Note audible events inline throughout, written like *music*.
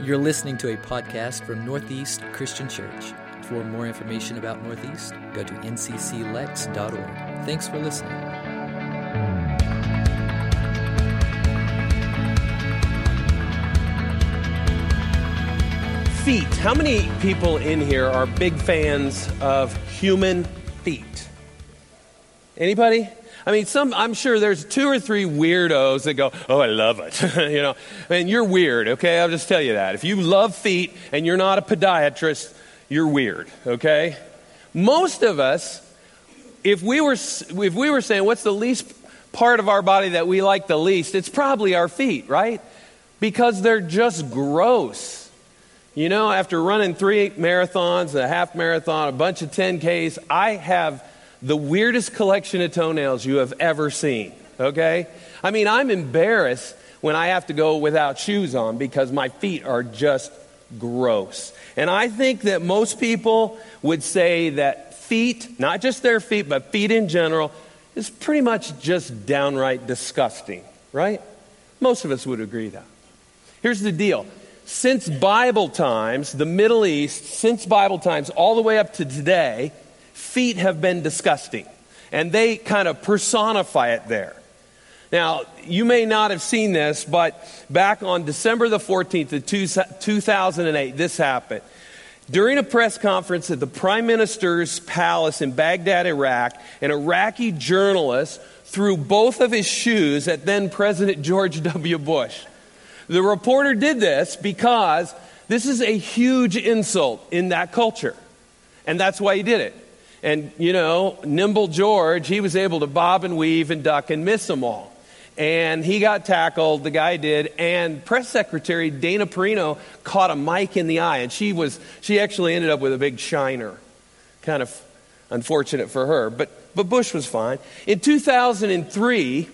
You're listening to a podcast from Northeast Christian Church. For more information about Northeast, go to ncclex.org. Thanks for listening. Feet. How many people in here are big fans of human feet? Anybody? I mean, some, I'm sure there's two or three weirdos that go, oh, I love it. *laughs* you know, and you're weird, okay? I'll just tell you that. If you love feet and you're not a podiatrist, you're weird, okay? Most of us, if we were, if we were saying, what's the least part of our body that we like the least, it's probably our feet, right? Because they're just gross. You know, after running three marathons, a half marathon, a bunch of 10Ks, I have the weirdest collection of toenails you have ever seen, okay? I mean, I'm embarrassed when I have to go without shoes on because my feet are just gross. And I think that most people would say that feet, not just their feet, but feet in general, is pretty much just downright disgusting, right? Most of us would agree that. Here's the deal since Bible times, the Middle East, since Bible times, all the way up to today, feet have been disgusting. And they kind of personify it there. Now, you may not have seen this, but back on December the 14th of 2008, this happened. During a press conference at the Prime Minister's palace in Baghdad, Iraq, an Iraqi journalist threw both of his shoes at then President George *laughs* W. Bush. The reporter did this because this is a huge insult in that culture. And that's why he did it. And, you know, nimble George, he was able to bob and weave and duck and miss them all. And he got tackled, the guy did, and press secretary Dana Perino caught a mic in the eye, and she was she actually ended up with a big shiner. Kind of unfortunate for her, but but Bush was fine. In 2003,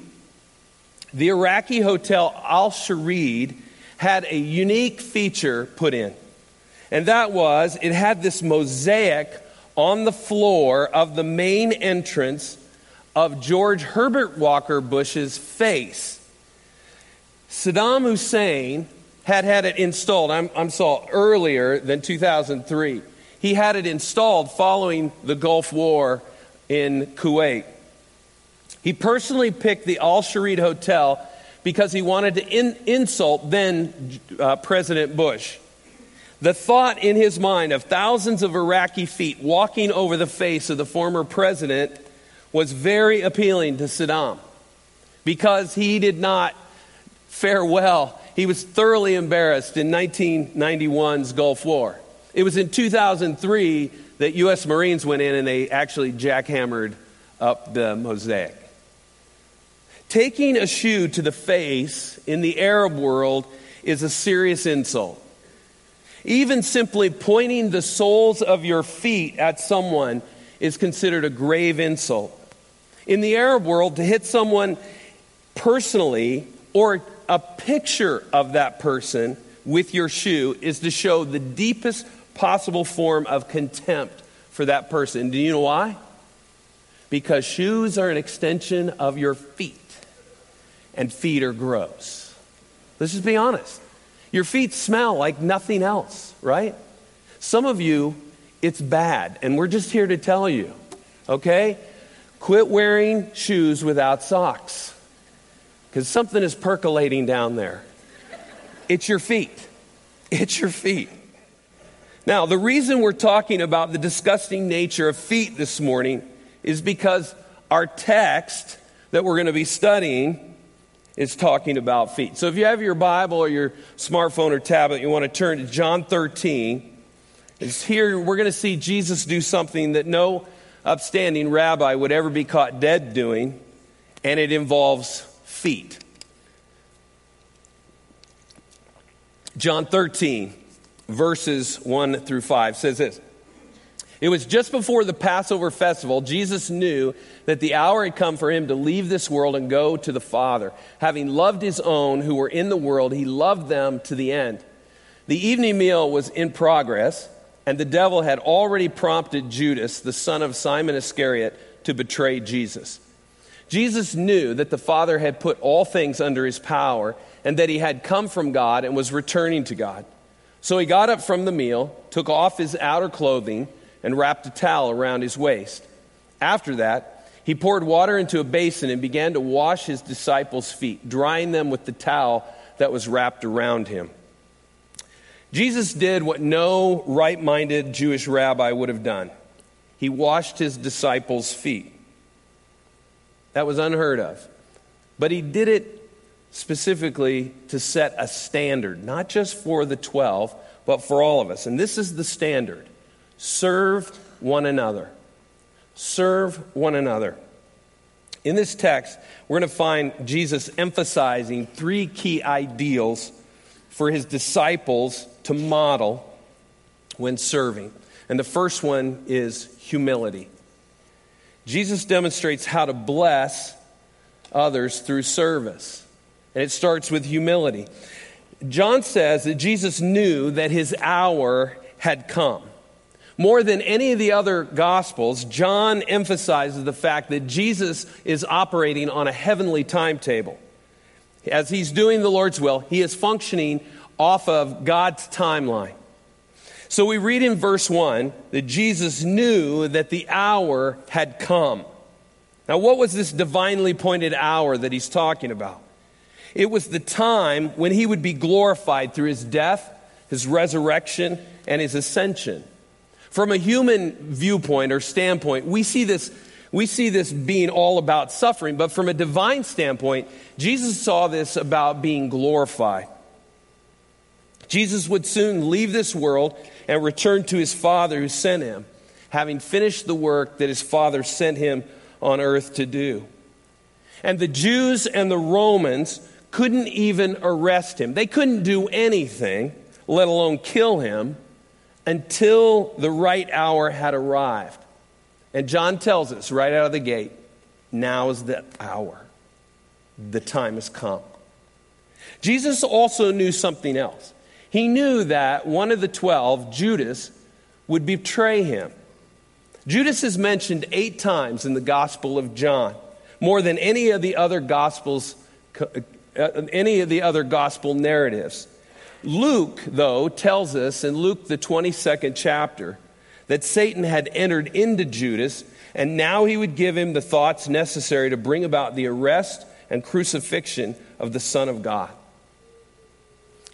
the Iraqi hotel Al Sharid had a unique feature put in. And that was it had this mosaic on the floor of the main entrance of George Herbert Walker Bush's face. Saddam Hussein had had it installed, I'm, I'm saw earlier than 2003. He had it installed following the Gulf War in Kuwait. He personally picked the Al Sharid Hotel because he wanted to in, insult then uh, President Bush. The thought in his mind of thousands of Iraqi feet walking over the face of the former president was very appealing to Saddam because he did not fare well. He was thoroughly embarrassed in 1991's Gulf War. It was in 2003 that U.S. Marines went in and they actually jackhammered up the mosaic. Taking a shoe to the face in the Arab world is a serious insult. Even simply pointing the soles of your feet at someone is considered a grave insult. In the Arab world, to hit someone personally or a picture of that person with your shoe is to show the deepest possible form of contempt for that person. Do you know why? Because shoes are an extension of your feet and feet are gross. Let's just be honest. Your feet smell like nothing else, right? Some of you, it's bad, and we're just here to tell you, okay? Quit wearing shoes without socks because something is percolating down there. It's your feet. It's your feet. Now, the reason we're talking about the disgusting nature of feet this morning is because our text that we're going to be studying is talking about feet. So if you have your Bible or your smartphone or tablet, you want to turn to John 13. It's here we're going to see Jesus do something that no upstanding rabbi would ever be caught dead doing, and it involves feet. John 13, verses 1 through 5 says this. It was just before the Passover festival, Jesus knew that the hour had come for him to leave this world and go to the Father. Having loved his own who were in the world, he loved them to the end. The evening meal was in progress, and the devil had already prompted Judas, the son of Simon Iscariot, to betray Jesus. Jesus knew that the Father had put all things under his power and that he had come from God and was returning to God. So he got up from the meal, took off his outer clothing, and wrapped a towel around his waist. After that, he poured water into a basin and began to wash his disciples' feet, drying them with the towel that was wrapped around him. Jesus did what no right minded Jewish rabbi would have done he washed his disciples' feet. That was unheard of. But he did it specifically to set a standard, not just for the 12, but for all of us. And this is the standard serve one another. Serve one another. In this text, we're going to find Jesus emphasizing three key ideals for his disciples to model when serving. And the first one is humility. Jesus demonstrates how to bless others through service. And it starts with humility. John says that Jesus knew that his hour had come. More than any of the other gospels, John emphasizes the fact that Jesus is operating on a heavenly timetable. As he's doing the Lord's will, he is functioning off of God's timeline. So we read in verse 1 that Jesus knew that the hour had come. Now, what was this divinely pointed hour that he's talking about? It was the time when he would be glorified through his death, his resurrection, and his ascension. From a human viewpoint or standpoint, we see this, we see this being all about suffering, but from a divine standpoint, Jesus saw this about being glorified. Jesus would soon leave this world and return to his Father who sent him, having finished the work that his Father sent him on earth to do. And the Jews and the Romans couldn't even arrest him. They couldn't do anything, let alone kill him, until the right hour had arrived. And John tells us right out of the gate now is the hour. The time has come. Jesus also knew something else. He knew that one of the twelve, Judas, would betray him. Judas is mentioned eight times in the Gospel of John, more than any of the other Gospels uh, any of the other gospel narratives. Luke, though, tells us in Luke, the 22nd chapter, that Satan had entered into Judas, and now he would give him the thoughts necessary to bring about the arrest and crucifixion of the Son of God.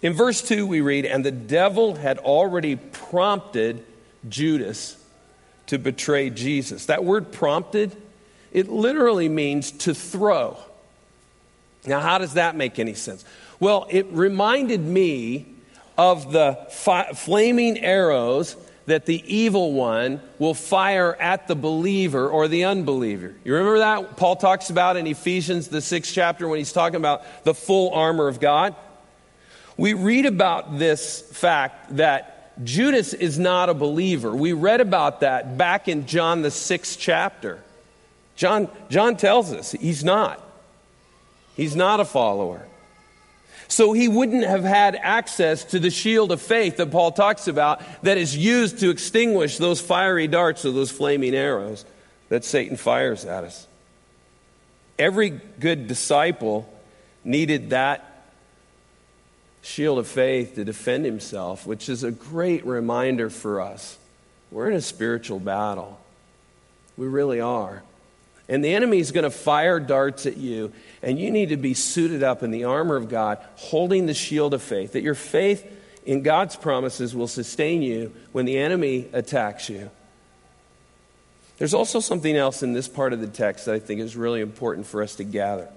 In verse 2, we read, And the devil had already prompted Judas to betray Jesus. That word prompted, it literally means to throw. Now, how does that make any sense? Well, it reminded me of the fi- flaming arrows that the evil one will fire at the believer or the unbeliever. You remember that? Paul talks about in Ephesians, the sixth chapter, when he's talking about the full armor of God. We read about this fact that Judas is not a believer. We read about that back in John, the sixth chapter. John, John tells us he's not. He's not a follower. So he wouldn't have had access to the shield of faith that Paul talks about that is used to extinguish those fiery darts or those flaming arrows that Satan fires at us. Every good disciple needed that shield of faith to defend himself, which is a great reminder for us. We're in a spiritual battle. We really are. And the enemy is going to fire darts at you, and you need to be suited up in the armor of God, holding the shield of faith, that your faith in God's promises will sustain you when the enemy attacks you. There's also something else in this part of the text that I think is really important for us to gather,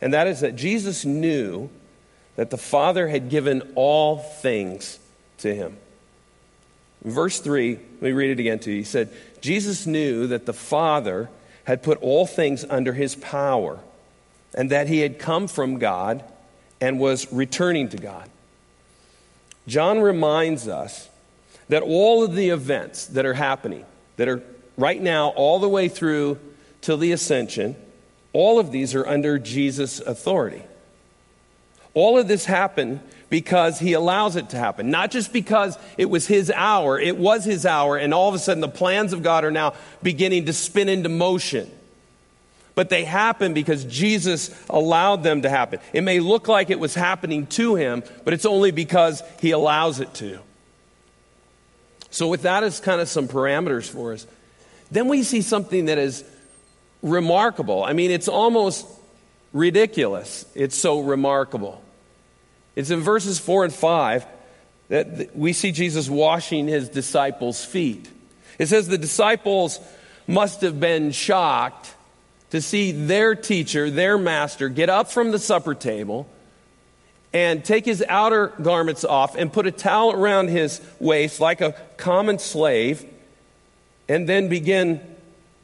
and that is that Jesus knew that the Father had given all things to him. In verse 3, let me read it again to you. He said, Jesus knew that the Father had put all things under his power, and that he had come from God and was returning to God. John reminds us that all of the events that are happening, that are right now all the way through till the ascension, all of these are under Jesus' authority. All of this happened because he allows it to happen. Not just because it was his hour, it was his hour, and all of a sudden the plans of God are now beginning to spin into motion. But they happen because Jesus allowed them to happen. It may look like it was happening to him, but it's only because he allows it to. So, with that as kind of some parameters for us, then we see something that is remarkable. I mean, it's almost ridiculous. It's so remarkable. It's in verses 4 and 5 that we see Jesus washing his disciples' feet. It says the disciples must have been shocked to see their teacher, their master, get up from the supper table and take his outer garments off and put a towel around his waist like a common slave, and then begin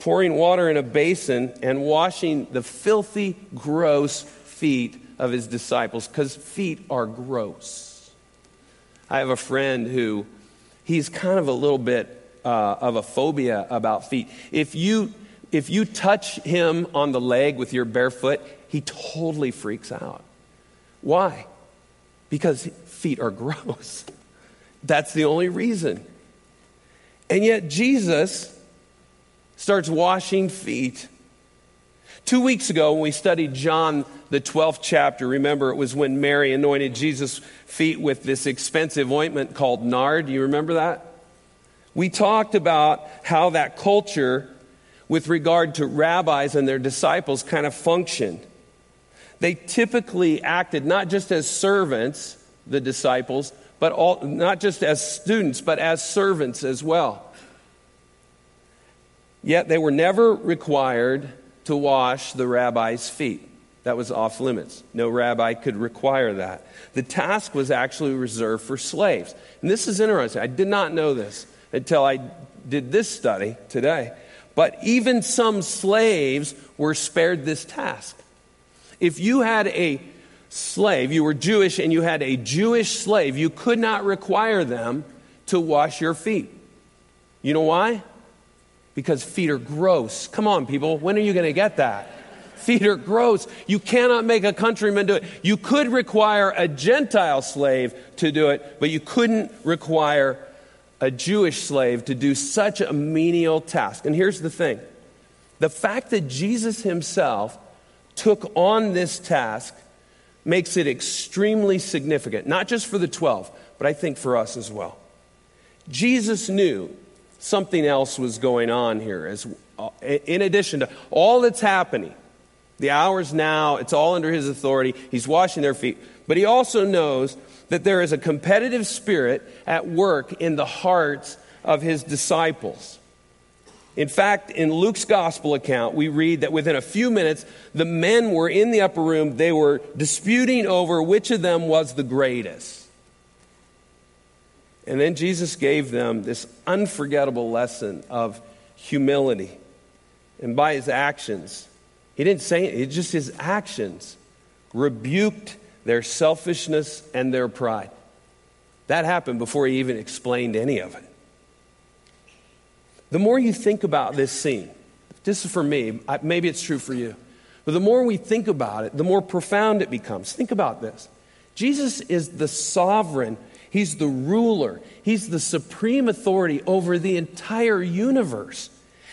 pouring water in a basin and washing the filthy, gross feet of his disciples, because feet are gross. I have a friend who, he's kind of a little bit uh, of a phobia about feet. If you, if you touch him on the leg with your bare foot, he totally freaks out. Why? Because feet are *laughs* gross. That's the only reason. And yet, Jesus starts washing feet. Two weeks ago, when we studied John, the 12th chapter, remember it was when Mary anointed Jesus' feet with this expensive ointment called nard. Do you remember that? We talked about how that culture, with regard to rabbis and their disciples, kind of functioned. They typically acted not just as servants, the disciples, but all, not just as students, but as servants as well. Yet they were never required to wash the rabbi's feet. That was off limits. No rabbi could require that. The task was actually reserved for slaves. And this is interesting. I did not know this until I did this study today. But even some slaves were spared this task. If you had a slave, you were Jewish and you had a Jewish slave, you could not require them to wash your feet. You know why? Because feet are gross. Come on, people. When are you going to get that? Feet are gross. You cannot make a countryman do it. You could require a Gentile slave to do it, but you couldn't require a Jewish slave to do such a menial task. And here's the thing the fact that Jesus himself took on this task makes it extremely significant, not just for the 12, but I think for us as well. Jesus knew something else was going on here as uh, in addition to all that's happening the hours now it's all under his authority he's washing their feet but he also knows that there is a competitive spirit at work in the hearts of his disciples. In fact, in Luke's gospel account, we read that within a few minutes, the men were in the upper room. They were disputing over which of them was the greatest. And then Jesus gave them this unforgettable lesson of humility. And by his actions, he didn't say it, just his actions rebuked their selfishness and their pride. That happened before he even explained any of it. The more you think about this scene, this is for me, maybe it's true for you, but the more we think about it, the more profound it becomes. Think about this Jesus is the sovereign, He's the ruler, He's the supreme authority over the entire universe.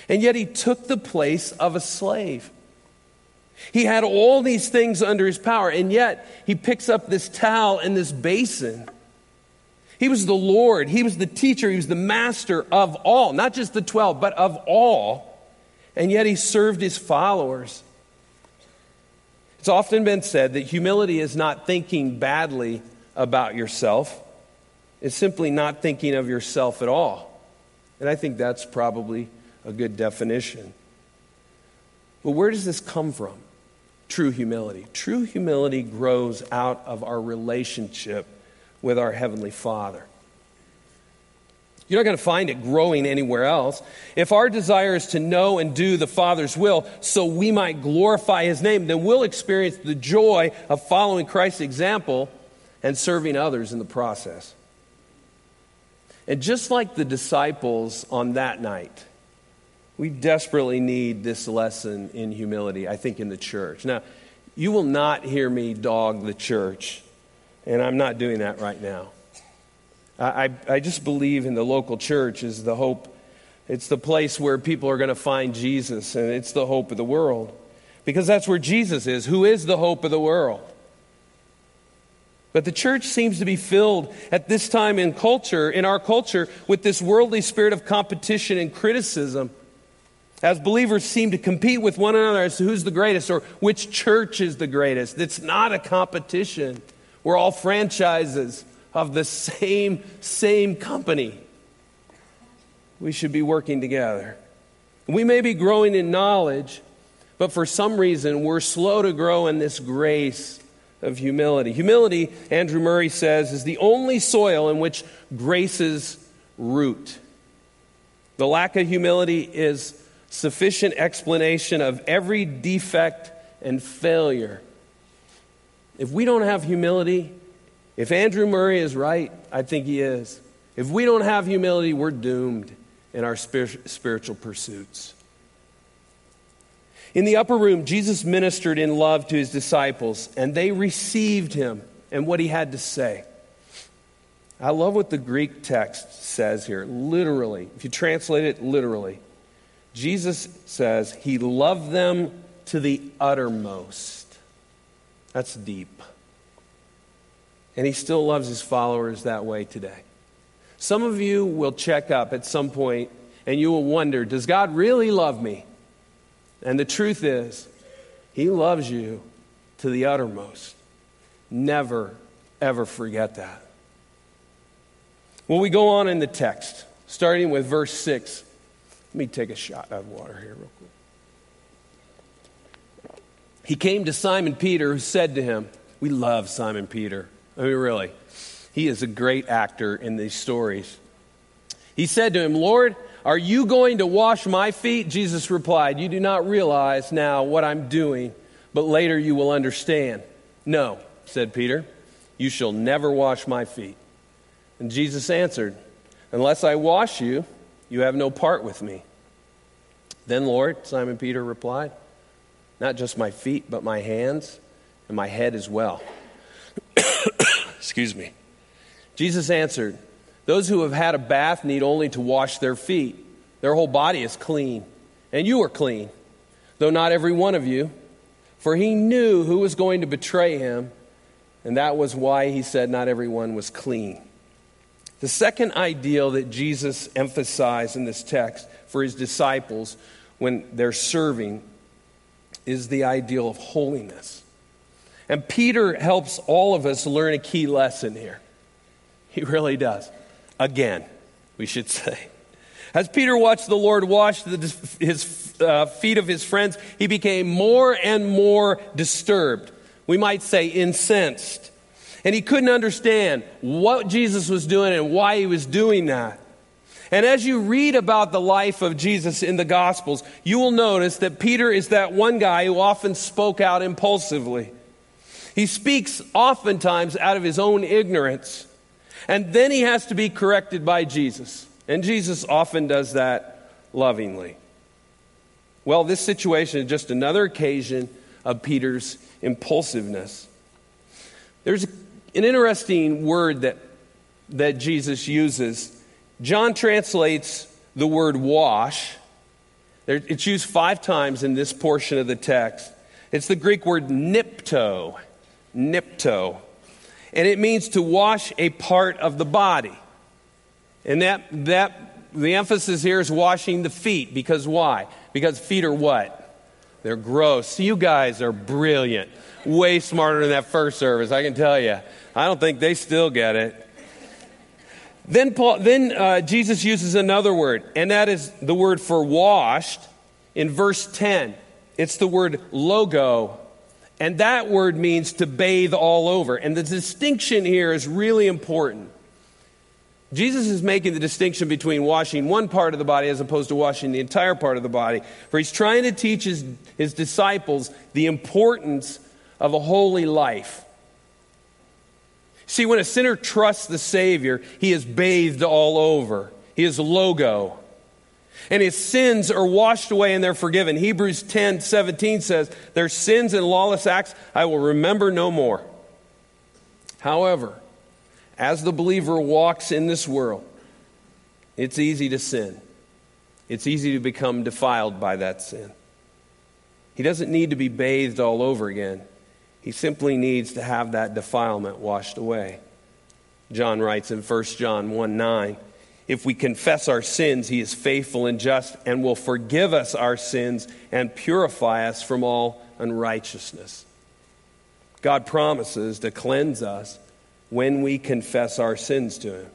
And yet He took the place of a slave. He had all these things under his power, and yet he picks up this towel and this basin. He was the Lord, he was the teacher, he was the master of all, not just the 12, but of all. And yet he served his followers. It's often been said that humility is not thinking badly about yourself, it's simply not thinking of yourself at all. And I think that's probably a good definition. But where does this come from? true humility. True humility grows out of our relationship with our Heavenly Father. You're not going to find it growing anywhere else. If our desire is to know and do the Father's will so we might glorify His name, then we'll experience the joy of following Christ's example and serving others in the process. And just like the disciples on that night, we desperately need this lesson in humility, I think, in the church. Now, you will not hear me dog the church, and I'm not doing that right now. I, I, just believe in the local church is the hope. It's the place where people are going to find Jesus, and it's the hope of the world. Because that's where Jesus is, who is the hope of the world. But the church seems to be filled at this time in culture, in our culture, with this worldly spirit of competition and criticism. As believers seem to compete with one another as to who's the greatest or which church is the greatest. It's not a competition. We're all franchises of the same, same company. We should be working together. We may be growing in knowledge, but for some reason we're slow to grow in this grace of humility. Humility, Andrew Murray says, is the only soil in which graces root. The lack of humility is sufficient explanation of every defect and failure. If we don't have humility, if Andrew Murray is right, I think he is. If we don't have humility, we're doomed in our spiritual pursuits. In the upper room, Jesus ministered in love to his disciples, and they received him and what he had to say. I love what the Greek text says here, literally. If you translate it literally, Jesus says he loved them to the uttermost. That's deep. And he still loves his followers that way today. Some of you will check up at some point and you will wonder, does God really love me? And the truth is, He loves you to the uttermost. Never, ever forget that. Well, we go on in the text, starting with verse 6, let me take a shot of water here, real quick. He came to Simon Peter, who said to him, We love Simon Peter. I mean, really, he is a great actor in these stories. He said to him, Lord, are you going to wash my feet? Jesus replied, You do not realize now what I'm doing, but later you will understand. No, said Peter, you shall never wash my feet. And Jesus answered, Unless I wash you, you have no part with me. Then, Lord, Simon Peter replied, Not just my feet, but my hands and my head as well. *coughs* Excuse me. Jesus answered, those who have had a bath need only to wash their feet. Their whole body is clean. And you are clean, though not every one of you. For he knew who was going to betray him, and that was why he said not everyone was clean. The second ideal that Jesus emphasized in this text for his disciples when they're serving is the ideal of holiness. And Peter helps all of us learn a key lesson here. He really does again, we should say. As Peter watched the Lord wash the, his uh, feet of his friends, he became more and more disturbed. We might say incensed. And he couldn't understand what Jesus was doing and why he was doing that. And as you read about the life of Jesus in the Gospels, you will notice that Peter is that one guy who often spoke out impulsively. He speaks oftentimes out of his own ignorance. And then he has to be corrected by Jesus. And Jesus often does that lovingly. Well, this situation is just another occasion of Peter's impulsiveness. There's an interesting word that, that Jesus uses. John translates the word wash. It's used five times in this portion of the text. It's the Greek word nipto. Nipto and it means to wash a part of the body. And that, that, the emphasis here is washing the feet, because why? Because feet are what? They're gross. You guys are brilliant. Way smarter than that first service, I can tell you. I don't think they still get it. Then, Paul, then uh, Jesus uses another word, and that is the word for washed in verse 10. It's the word logo and that word means to bathe all over. And the distinction here is really important. Jesus is making the distinction between washing one part of the body as opposed to washing the entire part of the body. For he's trying to teach his, his disciples the importance of a holy life. See, when a sinner trusts the Savior, he is bathed all over. He is logo and his sins are washed away and they're forgiven. Hebrews 10 17 says, Their sins and lawless acts I will remember no more. However, as the believer walks in this world, it's easy to sin. It's easy to become defiled by that sin. He doesn't need to be bathed all over again. He simply needs to have that defilement washed away. John writes in 1 John 1 9, if we confess our sins, he is faithful and just and will forgive us our sins and purify us from all unrighteousness. God promises to cleanse us when we confess our sins to him.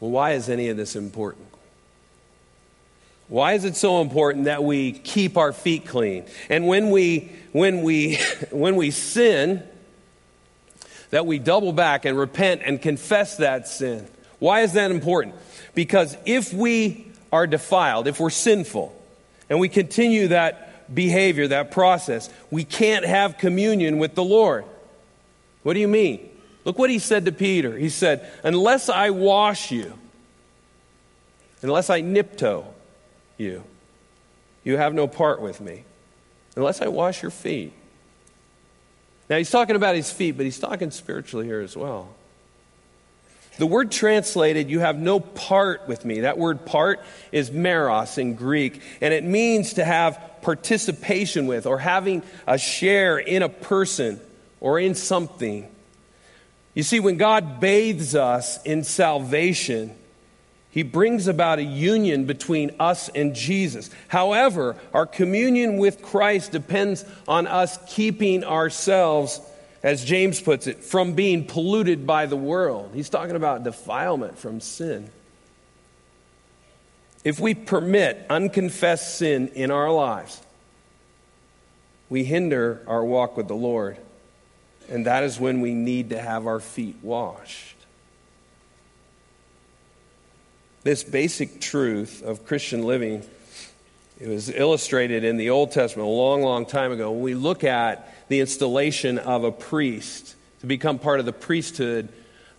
Well, why is any of this important? Why is it so important that we keep our feet clean? And when we when we *laughs* when we sin that we double back and repent and confess that sin. Why is that important? Because if we are defiled, if we're sinful, and we continue that behavior, that process, we can't have communion with the Lord. What do you mean? Look what he said to Peter. He said, Unless I wash you, unless I nipto you, you have no part with me. Unless I wash your feet. Now, he's talking about his feet, but he's talking spiritually here as well. The word translated, you have no part with me. That word part is meros in Greek, and it means to have participation with or having a share in a person or in something. You see, when God bathes us in salvation, he brings about a union between us and Jesus. However, our communion with Christ depends on us keeping ourselves, as James puts it, from being polluted by the world. He's talking about defilement from sin. If we permit unconfessed sin in our lives, we hinder our walk with the Lord. And that is when we need to have our feet washed. this basic truth of Christian living. It was illustrated in the Old Testament a long, long time ago. When we look at the installation of a priest to become part of the priesthood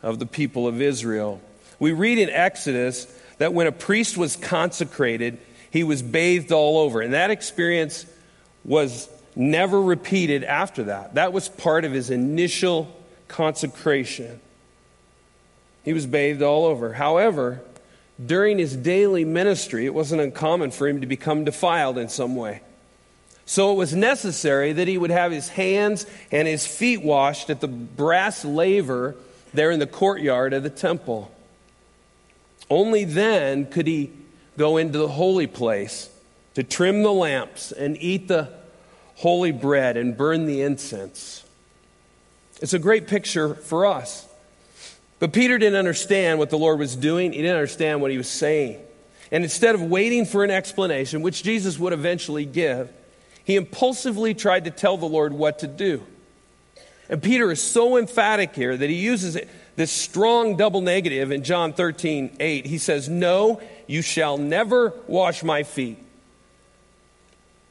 of the people of Israel, we read in Exodus that when a priest was consecrated, he was bathed all over. And that experience was never repeated after that. That was part of his initial consecration. He was bathed all over. However, during his daily ministry, it wasn't uncommon for him to become defiled in some way. So it was necessary that he would have his hands and his feet washed at the brass laver there in the courtyard of the temple. Only then could he go into the holy place to trim the lamps and eat the holy bread and burn the incense. It's a great picture for us. But Peter didn't understand what the Lord was doing, he didn't understand what he was saying. And instead of waiting for an explanation, which Jesus would eventually give, he impulsively tried to tell the Lord what to do. And Peter is so emphatic here that he uses this strong double negative in John 13, 8. He says, No, you shall never wash my feet.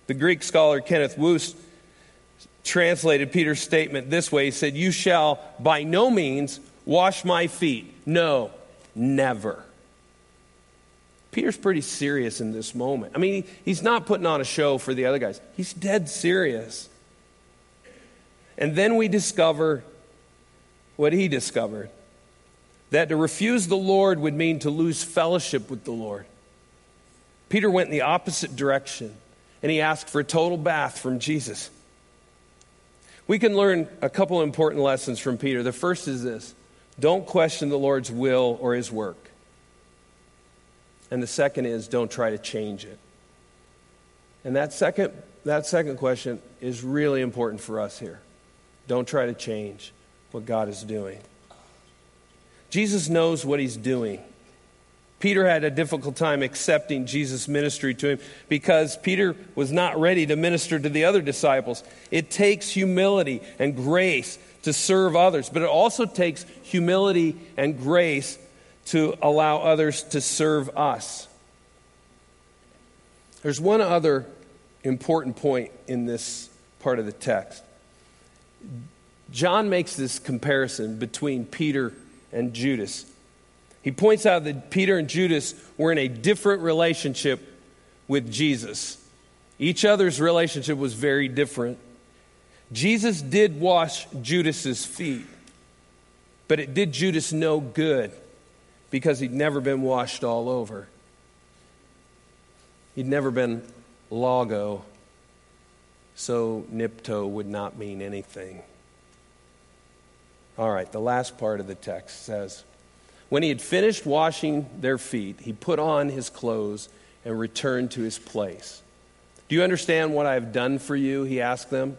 The Greek scholar Kenneth Wuest translated Peter's statement this way He said, You shall by no means Wash my feet. No, never. Peter's pretty serious in this moment. I mean, he's not putting on a show for the other guys, he's dead serious. And then we discover what he discovered that to refuse the Lord would mean to lose fellowship with the Lord. Peter went in the opposite direction and he asked for a total bath from Jesus. We can learn a couple important lessons from Peter. The first is this don't question the Lord's will or his work. And the second is don't try to change it. And that second, that second question is really important for us here. Don't try to change what God is doing. Jesus knows what he's doing. Peter had a difficult time accepting Jesus' ministry to him because Peter was not ready to minister to the other disciples. It takes humility and grace to serve others, but it also takes humility and grace to allow others to serve us. There's one other important point in this part of the text. John makes this comparison between Peter and Judas. He points out that Peter and Judas were in a different relationship with Jesus. Each other's relationship was very different. Jesus did wash Judas's feet, but it did Judas no good because he'd never been washed all over. He'd never been logo. so nipto would not mean anything. All right, the last part of the text says When he had finished washing their feet, he put on his clothes and returned to his place. Do you understand what I have done for you? He asked them.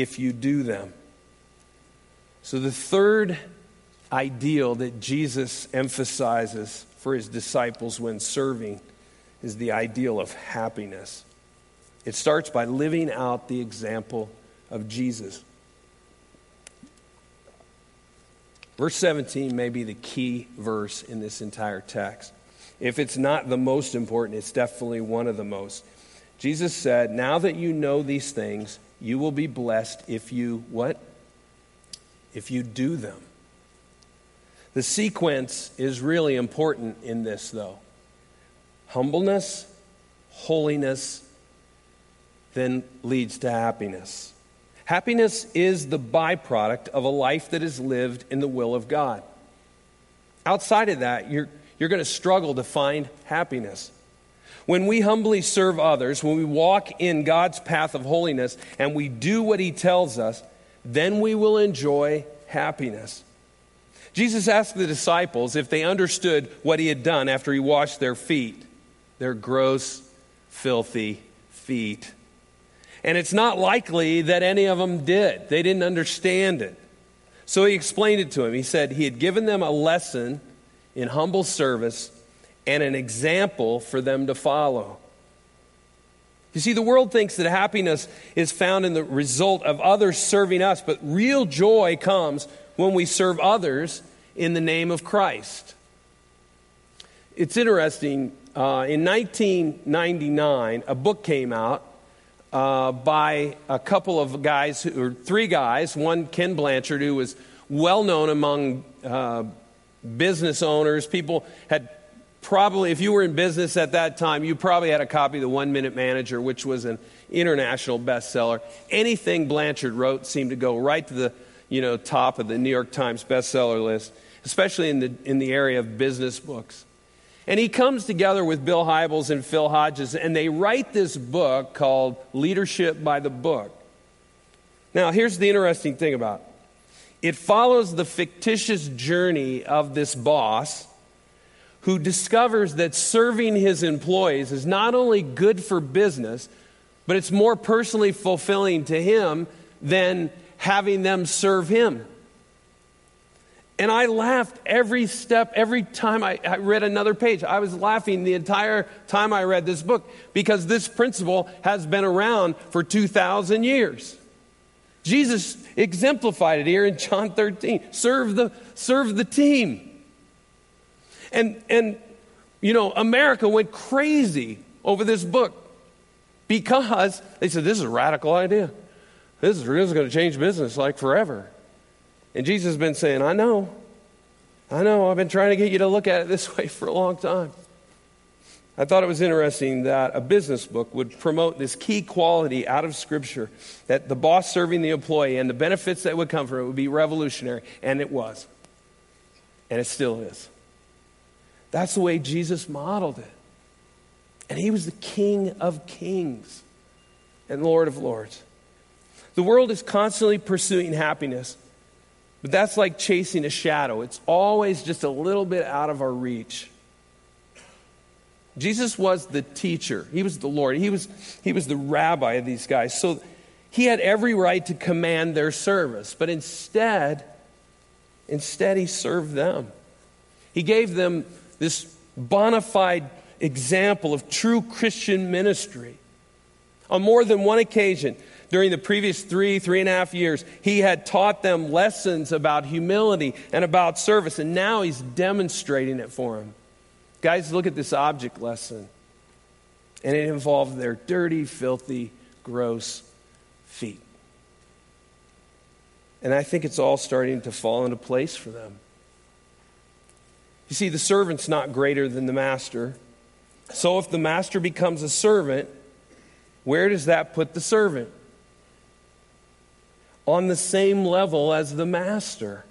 if you do them. So, the third ideal that Jesus emphasizes for his disciples when serving is the ideal of happiness. It starts by living out the example of Jesus. Verse 17 may be the key verse in this entire text. If it's not the most important, it's definitely one of the most. Jesus said, Now that you know these things, you will be blessed if you what? If you do them. The sequence is really important in this, though humbleness, holiness, then leads to happiness. Happiness is the byproduct of a life that is lived in the will of God. Outside of that, you're, you're going to struggle to find happiness. When we humbly serve others, when we walk in God's path of holiness and we do what He tells us, then we will enjoy happiness. Jesus asked the disciples if they understood what He had done after He washed their feet, their gross, filthy feet. And it's not likely that any of them did. They didn't understand it. So he explained it to him. He said he had given them a lesson in humble service and an example for them to follow. You see, the world thinks that happiness is found in the result of others serving us, but real joy comes when we serve others in the name of Christ. It's interesting. Uh, in 1999, a book came out uh, by a couple of guys, who, or three guys. One, Ken Blanchard, who was well known among uh, business owners. People had probably, if you were in business at that time, you probably had a copy of The One Minute Manager, which was an international bestseller. Anything Blanchard wrote seemed to go right to the you know, top of the New York Times bestseller list, especially in the, in the area of business books. And he comes together with Bill Hybels and Phil Hodges, and they write this book called Leadership by the Book. Now, here's the interesting thing about it. It follows the fictitious journey of this boss who discovers that serving his employees is not only good for business, but it's more personally fulfilling to him than having them serve him. And I laughed every step, every time I, I, read another page. I was laughing the entire time I read this book because this principle has been around for 2,000 years. Jesus exemplified it here in John 13. Serve the, serve the team. And, and, you know, America went crazy over this book because they said, this is a radical idea. This is, this is going to change business like forever. And Jesus has been saying, I know. I know. I've been trying to get you to look at it this *laughs* way for a long time. I thought it was interesting that a business book would promote this key quality out of Scripture that the boss serving the employee and the benefits that would come from it would be revolutionary. And it was. And it still is. That's the way Jesus modeled it. And he was the King of kings and Lord of lords. The world is constantly pursuing happiness but that's like chasing a shadow, it's always just a little bit out of our reach. Jesus was the teacher, he was the Lord, he was, he was the rabbi of these guys. So he had every right to command their service, but instead, instead, he served them. He gave them this bona fide example of true Christian ministry. On more than one occasion, during the previous three, three and a half years, he had taught them lessons about humility and about service, and now he's demonstrating it for them. Guys, look at this object lesson. And it involved their dirty, filthy, gross feet. And I think it's all starting to fall into place for them. You see, the servant's not greater than the master. So if the master becomes a servant, where does that put the servant? On the same level as the master.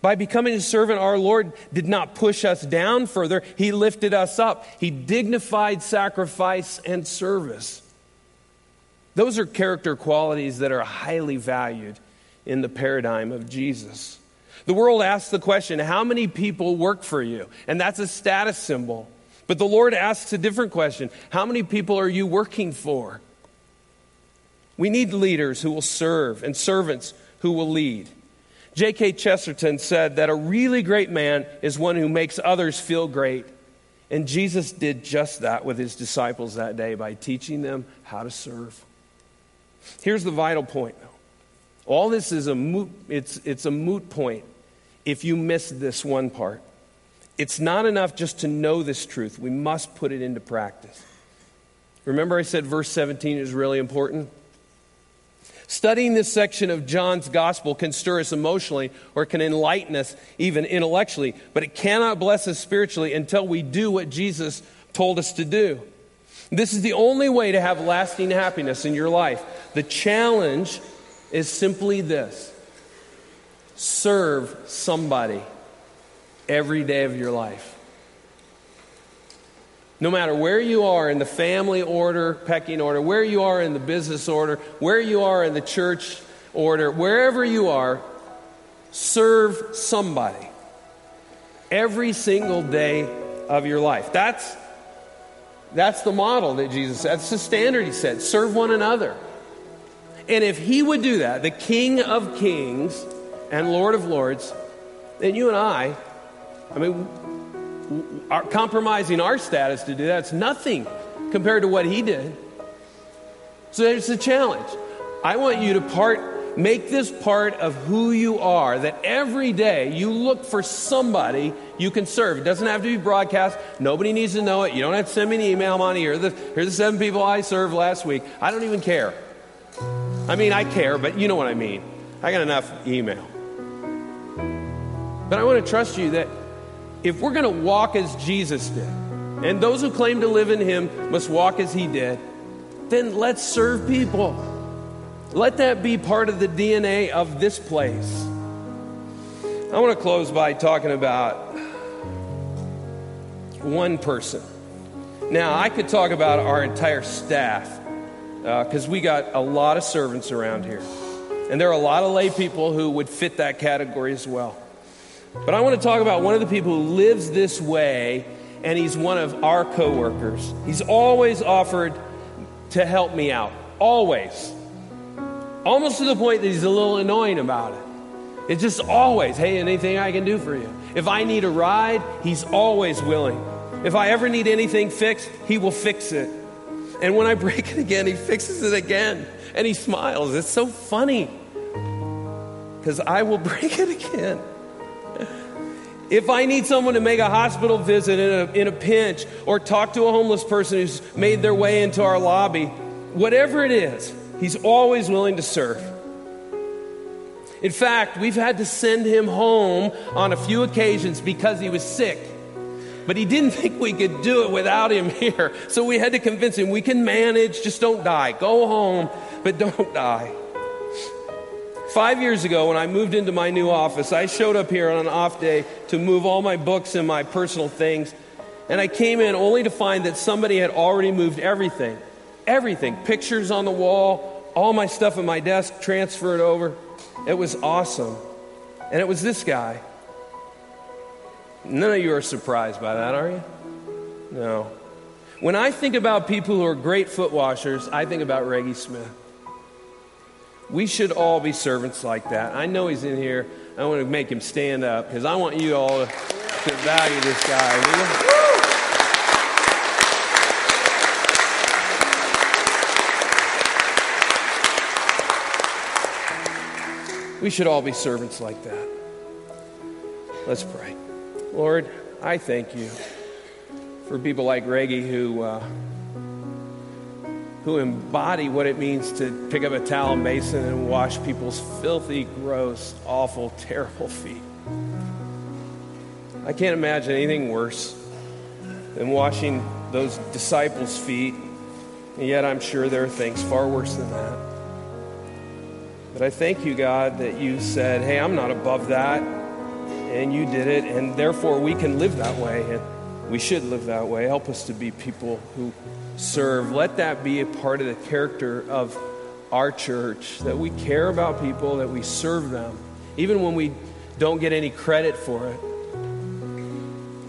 By becoming a servant, our Lord did not push us down further, He lifted us up. He dignified sacrifice and service. Those are character qualities that are highly valued in the paradigm of Jesus. The world asks the question, How many people work for you? And that's a status symbol. But the Lord asks a different question How many people are you working for? We need leaders who will serve and servants who will lead. G.K. Chesterton said that a really great man is one who makes others feel great. And Jesus did just that with his disciples that day by teaching them how to serve. Here's the vital point, though. All this is a moot, it's, it's a moot point if you miss this one part. It's not enough just to know this truth, we must put it into practice. Remember, I said verse 17 is really important? Studying this section of John's gospel can stir us emotionally or can enlighten us even intellectually, but it cannot bless us spiritually until we do what Jesus told us to do. This is the only way to have lasting happiness in your life. The challenge is simply this serve somebody every day of your life. No matter where you are in the family order, pecking order, where you are in the business order, where you are in the church order, wherever you are, serve somebody every single day of your life. That's that's the model that Jesus said. That's the standard he said. Serve one another. And if he would do that, the King of Kings and Lord of Lords, then you and I, I mean, are compromising our status to do that's nothing compared to what he did. So there's a challenge. I want you to part, make this part of who you are, that every day you look for somebody you can serve. It doesn't have to be broadcast. Nobody needs to know it. You don't have to send me an email. I'm on here. The, here's the seven people I served last week. I don't even care. I mean, I care, but you know what I mean. I got enough email. But I want to trust you that if we're going to walk as Jesus did, and those who claim to live in Him must walk as He did, then let's serve people. Let that be part of the DNA of this place. I want to close by talking about one person. Now, I could talk about our entire staff because uh, we got a lot of servants around here. And there are a lot of lay people who would fit that category as well. But I want to talk about one of the people who lives this way, and he's one of our coworkers. He's always offered to help me out. Always. Almost to the point that he's a little annoying about it. It's just always, hey, anything I can do for you. If I need a ride, he's always willing. If I ever need anything fixed, he will fix it. And when I break it again, he fixes it again. And he smiles. It's so funny. Because I will *laughs* break it again. If I need someone to make a hospital visit in a, in a pinch or talk to a homeless person who's made their way into our lobby, whatever it is, he's always willing to serve. In fact, we've had to send him home on a few occasions because he was sick. But he didn't *laughs* think we could do it without him here. So we had to convince him we can manage, just don't die. Go home, but don't die. Five years ago, when I moved into my new office, I showed up here on an off day to move all my books and my personal things. And I came in only to find that somebody had already moved everything. Everything. Pictures on the wall, all my stuff at my desk transferred over. It was awesome. And it was this guy. None of you are surprised by that, are you? No. When I think about people who are great foot washers, I think about Reggie Smith. We should all be servants like that. I know he's in here. I want to make him stand up because I want you all to, value this guy. We should all be servants like that. Let's pray. Lord, I thank you for people like Reggie who. Uh, who embody what it means to pick up a towel and basin and wash people's filthy, gross, awful, terrible feet. I can't imagine anything worse than washing those disciples' feet, and yet I'm sure there are things far worse than that. But I thank you, God, that you said, hey, I'm not above that, and you did it, and therefore we can live that way, and we should live that way. Help us to be people who serve. Let that be a part of the character of our church, that we care about people, that we serve them, even when we don't get any credit for it.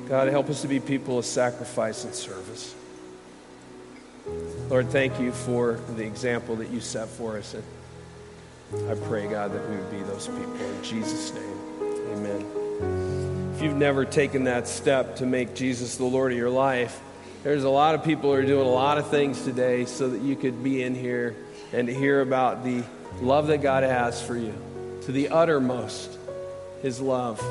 God, help us to be people of sacrifice and service. Lord, thank you for the example that you set for us. And I pray, God, that we would be those people. In Jesus' name, amen. You've never taken that step to make Jesus the Lord of your life, there's a lot of people who are doing a lot of things today so that you could be in here and to hear about the love that God has for you to the uttermost, His love.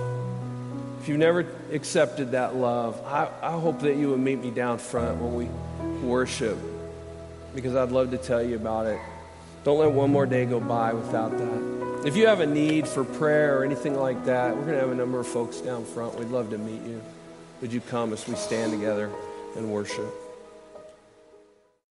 If you've never accepted that love, I, I hope that you would meet me down front when we worship because I'd love to tell you about it. Don't let one more day go by without that. If you have a need for prayer or anything like that, we're going to have a number of folks down front. We'd love to meet you. Would you come as we stand together and worship?